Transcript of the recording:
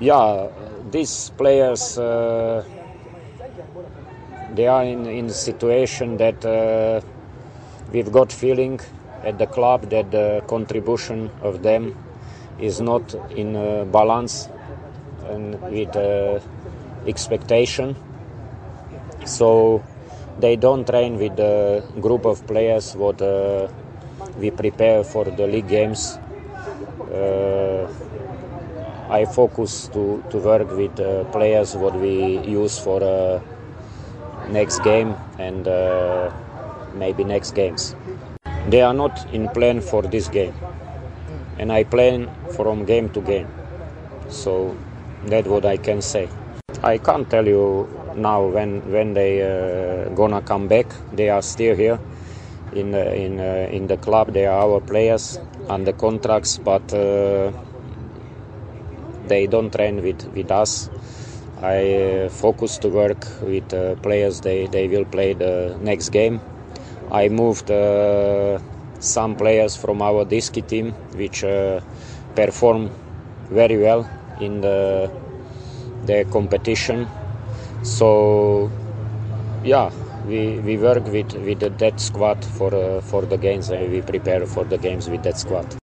yeah, these players uh, they are in in situation that uh, we've got feeling at the club that the contribution of them is not in uh, balance and with uh, expectation. So they don't train with the group of players what uh, we prepare for the league games. I focus to, to work with uh, players what we use for uh, next game and uh, maybe next games. They are not in plan for this game, and I plan from game to game. So that's what I can say. I can't tell you now when when they uh, gonna come back. They are still here in uh, in uh, in the club. They are our players under contracts, but they don't train with with us. I uh, focus to work with uh, players. They they will play the next game. I moved uh, some players from our Diski team, which perform very well in the the competition. So yeah, we, we work with with that squad for uh, for the games and we prepare for the games with that squad.